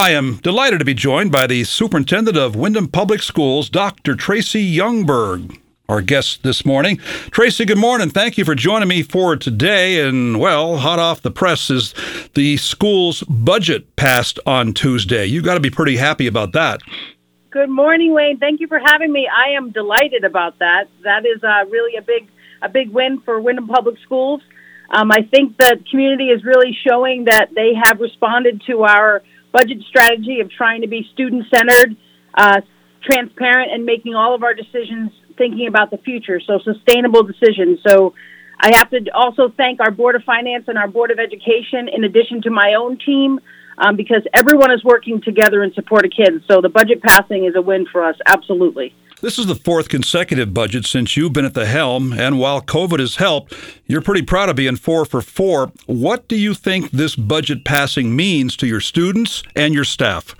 I am delighted to be joined by the superintendent of Windham Public Schools, Dr. Tracy Youngberg, our guest this morning. Tracy, good morning. Thank you for joining me for today. And, well, hot off the press is the school's budget passed on Tuesday. You've got to be pretty happy about that. Good morning, Wayne. Thank you for having me. I am delighted about that. That is uh, really a big, a big win for Windham Public Schools. Um, I think the community is really showing that they have responded to our budget strategy of trying to be student centered, uh, transparent, and making all of our decisions thinking about the future. So sustainable decisions. So I have to also thank our Board of Finance and our Board of Education, in addition to my own team, um, because everyone is working together in support of kids. So the budget passing is a win for us, absolutely. This is the fourth consecutive budget since you've been at the helm, and while COVID has helped, you're pretty proud of being four for four. What do you think this budget passing means to your students and your staff?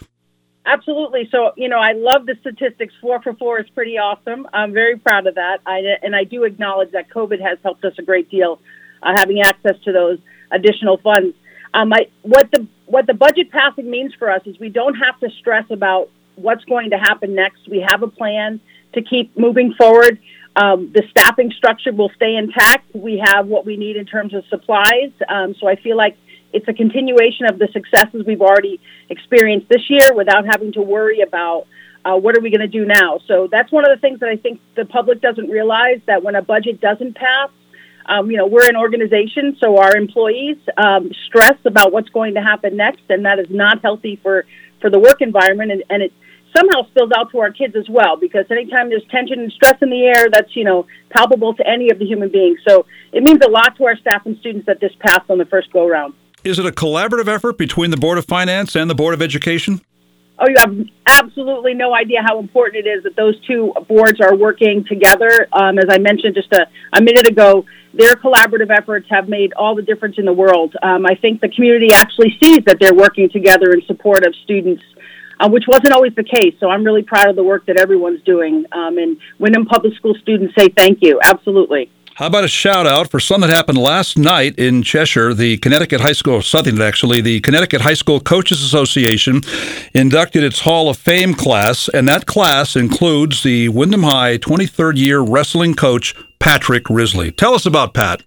Absolutely. So, you know, I love the statistics. Four for four is pretty awesome. I'm very proud of that. I, and I do acknowledge that COVID has helped us a great deal, uh, having access to those additional funds. Um, I, what the what the budget passing means for us is we don't have to stress about what's going to happen next. We have a plan to keep moving forward. Um, the staffing structure will stay intact. We have what we need in terms of supplies. Um, so I feel like it's a continuation of the successes we've already experienced this year without having to worry about uh, what are we going to do now. So that's one of the things that I think the public doesn't realize that when a budget doesn't pass, um, you know, we're an organization, so our employees um, stress about what's going to happen next, and that is not healthy for, for the work environment, and, and it somehow spills out to our kids as well because anytime there's tension and stress in the air that's you know palpable to any of the human beings. So it means a lot to our staff and students that this passed on the first go round is it a collaborative effort between the board of finance and the board of education? Oh you have absolutely no idea how important it is that those two boards are working together. Um, as i mentioned just a, a minute ago their collaborative efforts have made all the difference in the world. Um, i think the community actually sees that they're working together in support of students uh, which wasn't always the case. So I'm really proud of the work that everyone's doing. Um, and Windham Public School students say thank you. Absolutely. How about a shout out for something that happened last night in Cheshire? The Connecticut High School, something actually, the Connecticut High School Coaches Association inducted its Hall of Fame class, and that class includes the Windham High 23rd year wrestling coach, Patrick Risley. Tell us about Pat.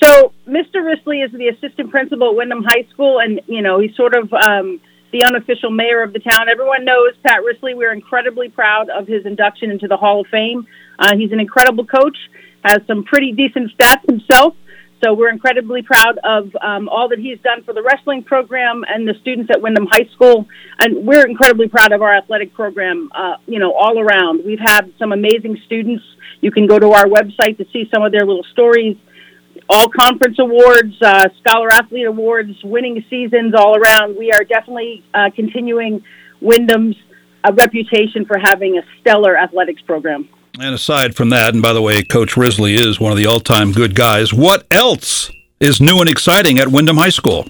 So, Mr. Risley is the assistant principal at Windham High School, and, you know, he's sort of. Um, the unofficial mayor of the town. Everyone knows Pat Risley. We're incredibly proud of his induction into the Hall of Fame. Uh, he's an incredible coach, has some pretty decent stats himself. So we're incredibly proud of um, all that he's done for the wrestling program and the students at Windham High School. And we're incredibly proud of our athletic program, uh, you know, all around. We've had some amazing students. You can go to our website to see some of their little stories all conference awards, uh, scholar athlete awards, winning seasons all around. We are definitely uh, continuing Windham's uh, reputation for having a stellar athletics program. And aside from that, and by the way, Coach Risley is one of the all time good guys. What else is new and exciting at Windham High School?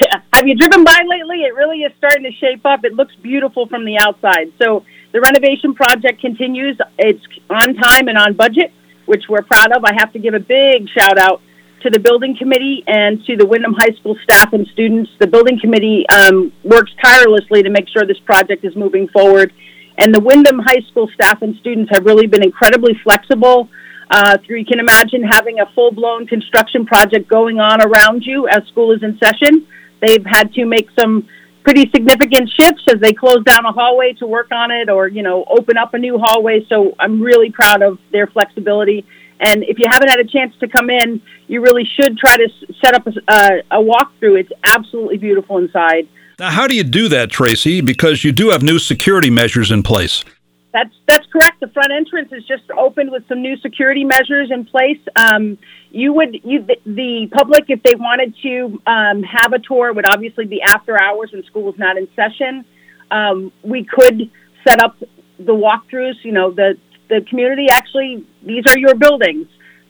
Yeah. Have you driven by lately? It really is starting to shape up. It looks beautiful from the outside. So the renovation project continues. It's on time and on budget, which we're proud of. I have to give a big shout out to the building committee and to the Windham High School staff and students. The building committee um, works tirelessly to make sure this project is moving forward. And the Windham High School staff and students have really been incredibly flexible. Uh, through, you can imagine having a full blown construction project going on around you as school is in session. They've had to make some pretty significant shifts as they close down a hallway to work on it or, you know, open up a new hallway. So I'm really proud of their flexibility and if you haven't had a chance to come in, you really should try to set up a, a, a walkthrough. It's absolutely beautiful inside. Now, how do you do that, Tracy? Because you do have new security measures in place. That's that's correct. The front entrance is just opened with some new security measures in place. Um, you would you the, the, public, if they wanted to um, have a tour, would obviously be after hours when school is not in session. Um, we could set up the walkthroughs. You know, the the community actually, these are your buildings.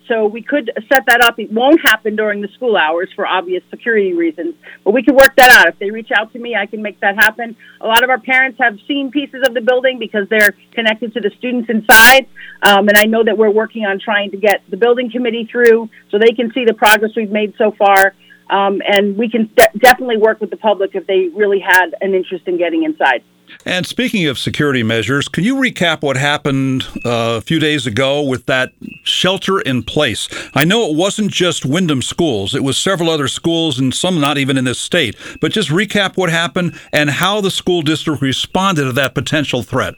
So we could set that up. It won't happen during the school hours for obvious security reasons, but we could work that out. If they reach out to me, I can make that happen. A lot of our parents have seen pieces of the building because they're connected to the students inside, um, and I know that we're working on trying to get the building committee through so they can see the progress we've made so far. Um, and we can de- definitely work with the public if they really had an interest in getting inside. And speaking of security measures, can you recap what happened uh, a few days ago with that shelter in place? I know it wasn't just Windham schools, it was several other schools and some not even in this state. But just recap what happened and how the school district responded to that potential threat.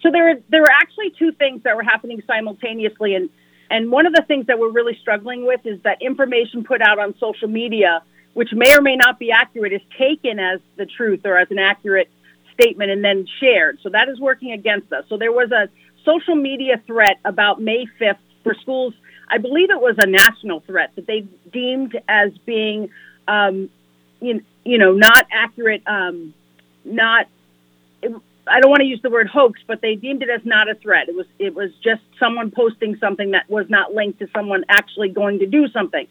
So there, there were actually two things that were happening simultaneously, and and one of the things that we're really struggling with is that information put out on social media, which may or may not be accurate, is taken as the truth or as an accurate statement and then shared. So that is working against us. So there was a social media threat about May 5th for schools. I believe it was a national threat that they deemed as being, um, you, you know, not accurate, um, not. I don't want to use the word hoax, but they deemed it as not a threat. It was it was just someone posting something that was not linked to someone actually going to do something.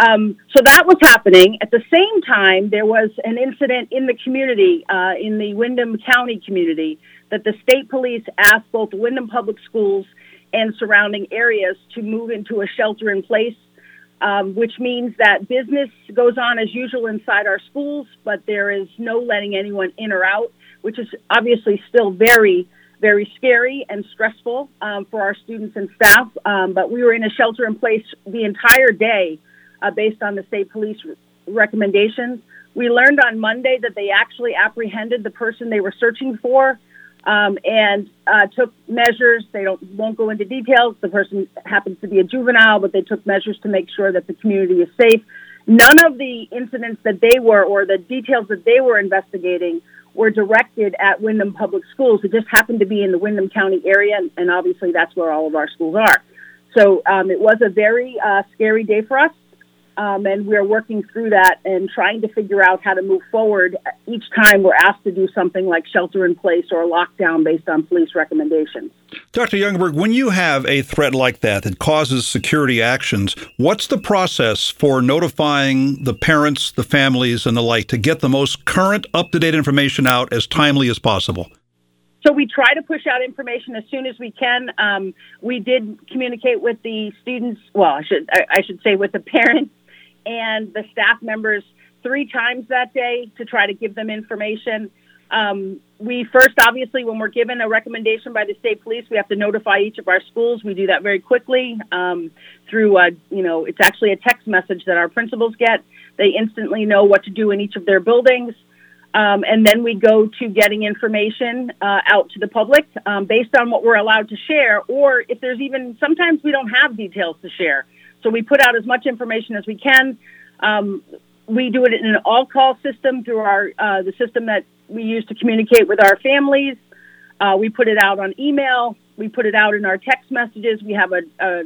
Um, so that was happening. At the same time, there was an incident in the community, uh, in the Windham County community, that the state police asked both the Windham Public Schools and surrounding areas to move into a shelter in place, um, which means that business goes on as usual inside our schools, but there is no letting anyone in or out, which is obviously still very, very scary and stressful um, for our students and staff. Um, but we were in a shelter in place the entire day uh, based on the state police recommendations. We learned on Monday that they actually apprehended the person they were searching for um, and uh, took measures. They don't won't go into details. The person happens to be a juvenile, but they took measures to make sure that the community is safe. None of the incidents that they were or the details that they were investigating were directed at Windham Public Schools. It just happened to be in the Windham County area, and, and obviously that's where all of our schools are. So um, it was a very uh, scary day for us. Um, and we're working through that and trying to figure out how to move forward each time we're asked to do something like shelter in place or lockdown based on police recommendations. Dr. Youngberg, when you have a threat like that that causes security actions, what's the process for notifying the parents, the families, and the like to get the most current, up to date information out as timely as possible? So we try to push out information as soon as we can. Um, we did communicate with the students. Well, I should I, I should say with the parents and the staff members three times that day to try to give them information. Um, we first, obviously, when we're given a recommendation by the state police, we have to notify each of our schools. We do that very quickly um, through, a, you know, it's actually a text message that our principals get. They instantly know what to do in each of their buildings. Um, and then we go to getting information uh, out to the public um, based on what we're allowed to share, or if there's even sometimes we don't have details to share. So we put out as much information as we can. Um, we do it in an all call system through our uh, the system that we use to communicate with our families. Uh, we put it out on email. We put it out in our text messages. We have a, a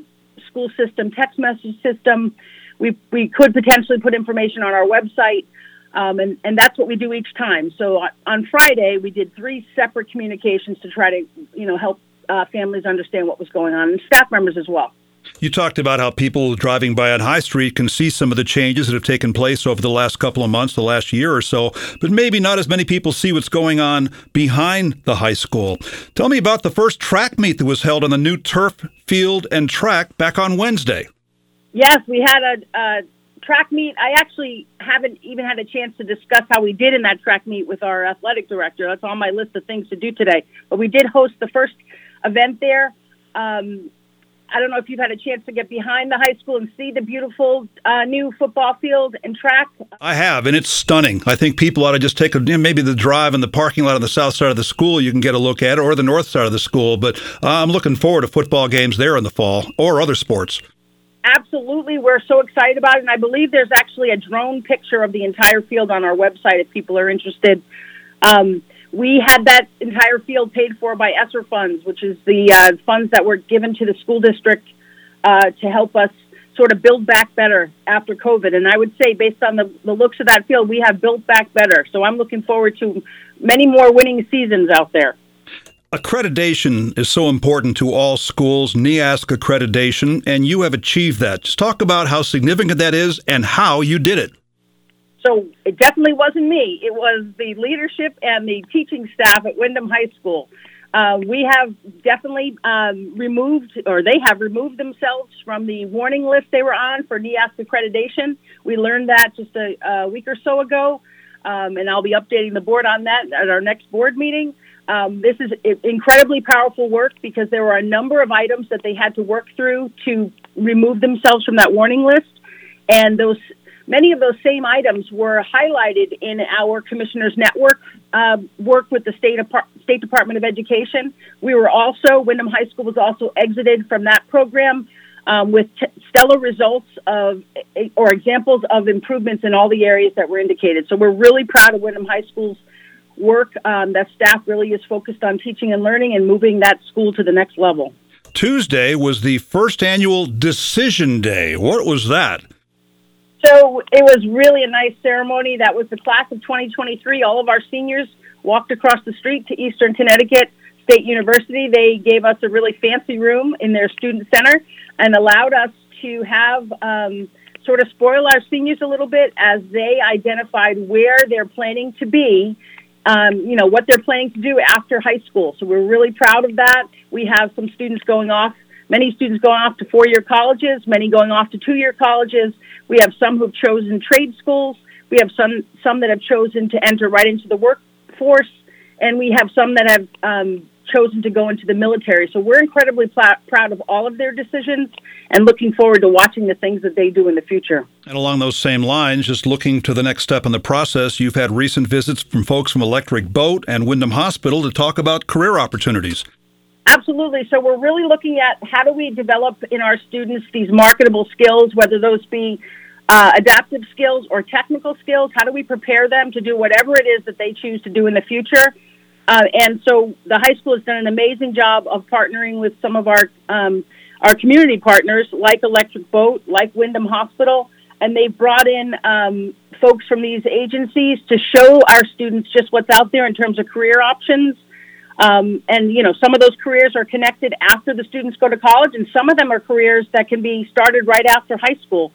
school system text message system. We we could potentially put information on our website. Um, and, and that's what we do each time. So on, Friday, we did three separate communications to try to, you know, help uh, families understand what was going on and staff members as well. You talked about how people driving by on High Street can see some of the changes that have taken place over the last couple of months, the last year or so, but maybe not as many people see what's going on behind the high school. Tell me about the first track meet that was held on the new turf field and track back on Wednesday. Yes, we had a, a track meet. I actually haven't even had a chance to discuss how we did in that track meet with our athletic director. That's on my list of things to do today. But we did host the first event there. Um, I don't know if you've had a chance to get behind the high school and see the beautiful uh, new football field and track. I have, and it's stunning. I think people ought to just take a, maybe the drive in the parking lot on the south side of the school. You can get a look at it, or the north side of the school. But uh, I'm looking forward to football games there in the fall or other sports. Absolutely, we're so excited about it, and I believe there's actually a drone picture of the entire field on our website if people are interested. Um, we had that entire field paid for by ESSER funds, which is the uh, funds that were given to the school district uh, to help us sort of build back better after COVID. And I would say, based on the, the looks of that field, we have built back better. So I'm looking forward to many more winning seasons out there. Accreditation is so important to all schools, NEASC accreditation, and you have achieved that. Just talk about how significant that is and how you did it. So it definitely wasn't me. It was the leadership and the teaching staff at Windham High School. Uh, we have definitely um, removed, or they have removed themselves from the warning list they were on for NEASC accreditation. We learned that just a, a week or so ago, um, and I'll be updating the board on that at our next board meeting. Um, this is incredibly powerful work because there were a number of items that they had to work through to remove themselves from that warning list, and those Many of those same items were highlighted in our commissioners network uh, work with the state, state Department of Education. We were also Windham High School was also exited from that program um, with t- stellar results of or examples of improvements in all the areas that were indicated. So we're really proud of Windham High School's work. Um, that staff really is focused on teaching and learning and moving that school to the next level. Tuesday was the first annual Decision Day. What was that? So it was really a nice ceremony. That was the class of 2023. All of our seniors walked across the street to Eastern Connecticut State University. They gave us a really fancy room in their student center and allowed us to have um, sort of spoil our seniors a little bit as they identified where they're planning to be. Um, you know what they're planning to do after high school. So we're really proud of that. We have some students going off many students going off to four year colleges, many going off to two year colleges. We have some who've chosen trade schools. We have some, some that have chosen to enter right into the workforce. And we have some that have um, chosen to go into the military. So we're incredibly pl- proud of all of their decisions and looking forward to watching the things that they do in the future. And along those same lines, just looking to the next step in the process, you've had recent visits from folks from Electric Boat and Windham Hospital to talk about career opportunities. Absolutely. So we're really looking at how do we develop in our students these marketable skills, whether those be uh, adaptive skills or technical skills. How do we prepare them to do whatever it is that they choose to do in the future? Uh, and so the high school has done an amazing job of partnering with some of our um, our community partners, like Electric Boat, like Windham Hospital, and they've brought in um, folks from these agencies to show our students just what's out there in terms of career options um, and you know, some of those careers are connected after the students go to college, and some of them are careers that can be started right after high school.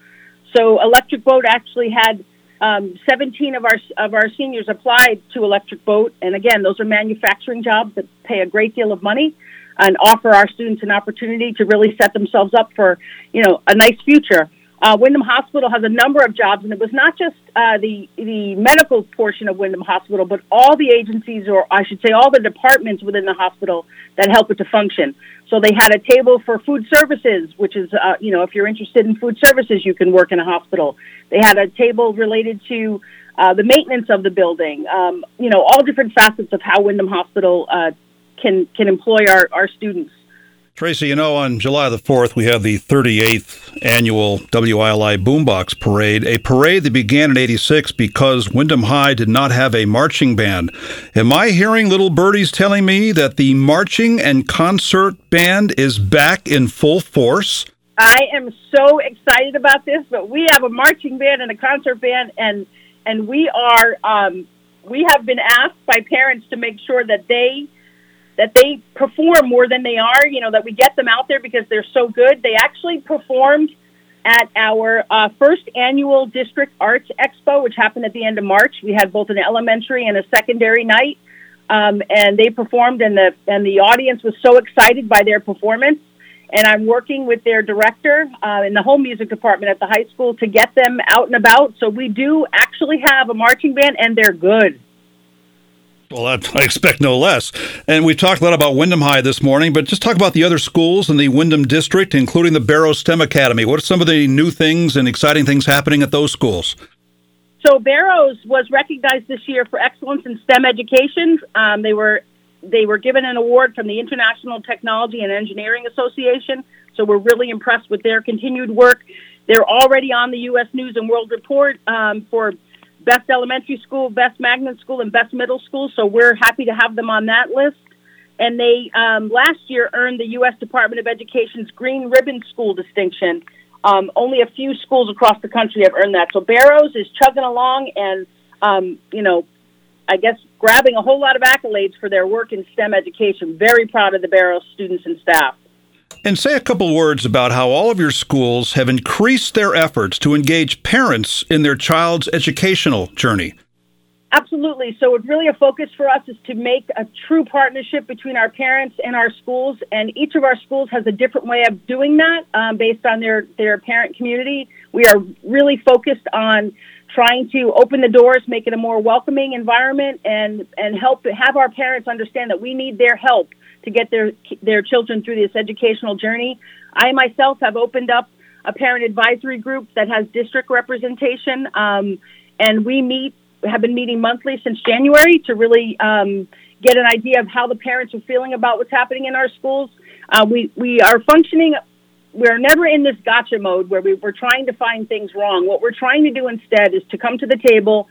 So Electric Boat actually had um, 17 of our of our seniors applied to Electric Boat, and again, those are manufacturing jobs that pay a great deal of money and offer our students an opportunity to really set themselves up for you know a nice future. Uh, Windham Hospital has a number of jobs, and it was not just uh, the the medical portion of Windham Hospital, but all the agencies, or I should say, all the departments within the hospital that help it to function. So they had a table for food services, which is, uh, you know, if you're interested in food services, you can work in a hospital. They had a table related to uh, the maintenance of the building. Um, you know, all different facets of how Windham Hospital uh, can can employ our, our students. Tracy, you know, on July the 4th, we have the 38th annual WILI Boombox Parade, a parade that began in 86 because Windham High did not have a marching band. Am I hearing little birdies telling me that the marching and concert band is back in full force? I am so excited about this, but we have a marching band and a concert band, and and we are um, we have been asked by parents to make sure that they that they perform more than they are, you know, that we get them out there because they're so good. They actually performed at our uh, first annual District Arts Expo, which happened at the end of March. We had both an elementary and a secondary night, um, and they performed, and the and the audience was so excited by their performance. And I'm working with their director uh, in the home music department at the high school to get them out and about. So we do actually have a marching band, and they're good. Well, I, expect no less. And we talked a lot about Windham High this morning, but just talk about the other schools in the Windham district, including the Barrow STEM Academy. What are some of the new things and exciting things happening at those schools? So Barrows was recognized this year for excellence in STEM education. Um, they were they were given an award from the International Technology and Engineering Association. So we're really impressed with their continued work. They're already on the U.S. News and World Report um, for best elementary school, best magnet school, and best middle school. So we're happy to have them on that list. And they um, last year earned the U.S. Department of Education's Green Ribbon School distinction. Um, only a few schools across the country have earned that. So Barrows is chugging along and, um, you know, I guess grabbing a whole lot of accolades for their work in STEM education. Very proud of the Barrows students and staff. And say a couple words about how all of your schools have increased their efforts to engage parents in their child's educational journey. Absolutely. So, it's really a focus for us is to make a true partnership between our parents and our schools, and each of our schools has a different way of doing that um, based on their their parent community. We are really focused on trying to open the doors, make it a more welcoming environment, and and help have our parents understand that we need their help to get their their children through this educational journey. I myself have opened up a parent advisory group that has district representation, um, and we meet have been meeting monthly since January to really um, get an idea of how the parents are feeling about what's happening in our schools. Uh, we we are functioning. We're never in this gotcha mode where we, we're trying to find things wrong. What we're trying to do instead is to come to the table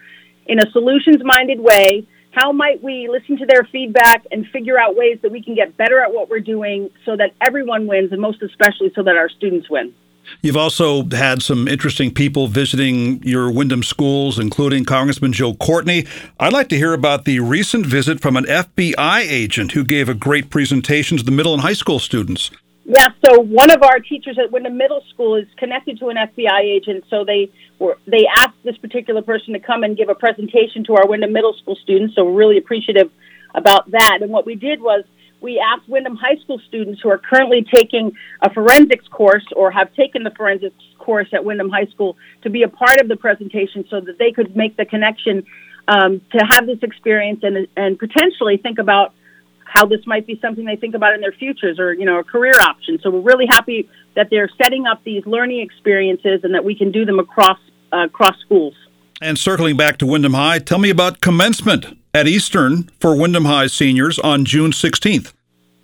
in a solutions minded way. How might we listen to their feedback and figure out ways that we can get better at what we're doing so that everyone wins and most especially so that our students win? You've also had some interesting people visiting your Windham schools, including Congressman Joe Courtney. I'd like to hear about the recent visit from an FBI agent who gave a great presentation to the middle and high school students. Yeah, so one of our teachers at Windham Middle School is connected to an FBI agent, so they were they asked this particular person to come and give a presentation to our Windham Middle School students. So we're really appreciative about that. And what we did was we asked Windham High School students who are currently taking a forensics course or have taken the forensics course at Windham High School to be a part of the presentation so that they could make the connection um, to have this experience and, and potentially think about how this might be something they think about in their futures or you know a career option. So we're really happy that they're setting up these learning experiences and that we can do them across uh, across schools. And circling back to Windham High, tell me about commencement at Eastern for Windham High seniors on June 16th.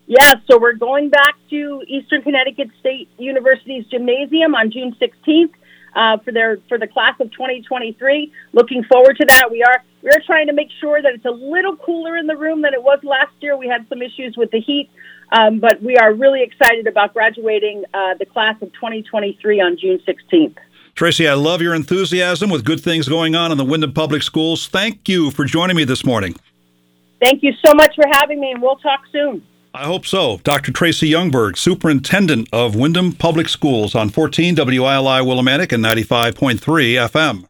Yeah, so we're going back to Eastern Connecticut State University's gymnasium on June 16th uh, for their for the class of 2023. Looking forward to that. We are we are trying to make sure that it's a little cooler in the room than it was last year. We had some issues with the heat, um, but we are really excited about graduating uh, the class of 2023 on June 16th. Tracy, I love your enthusiasm with good things going on in the Windham Public Schools. Thank you for joining me this morning. Thank you so much for having me, and we'll talk soon. I hope so. Dr. Tracy Youngberg, Superintendent of Windham Public Schools on 14 WILI Willimantic and 95.3 FM.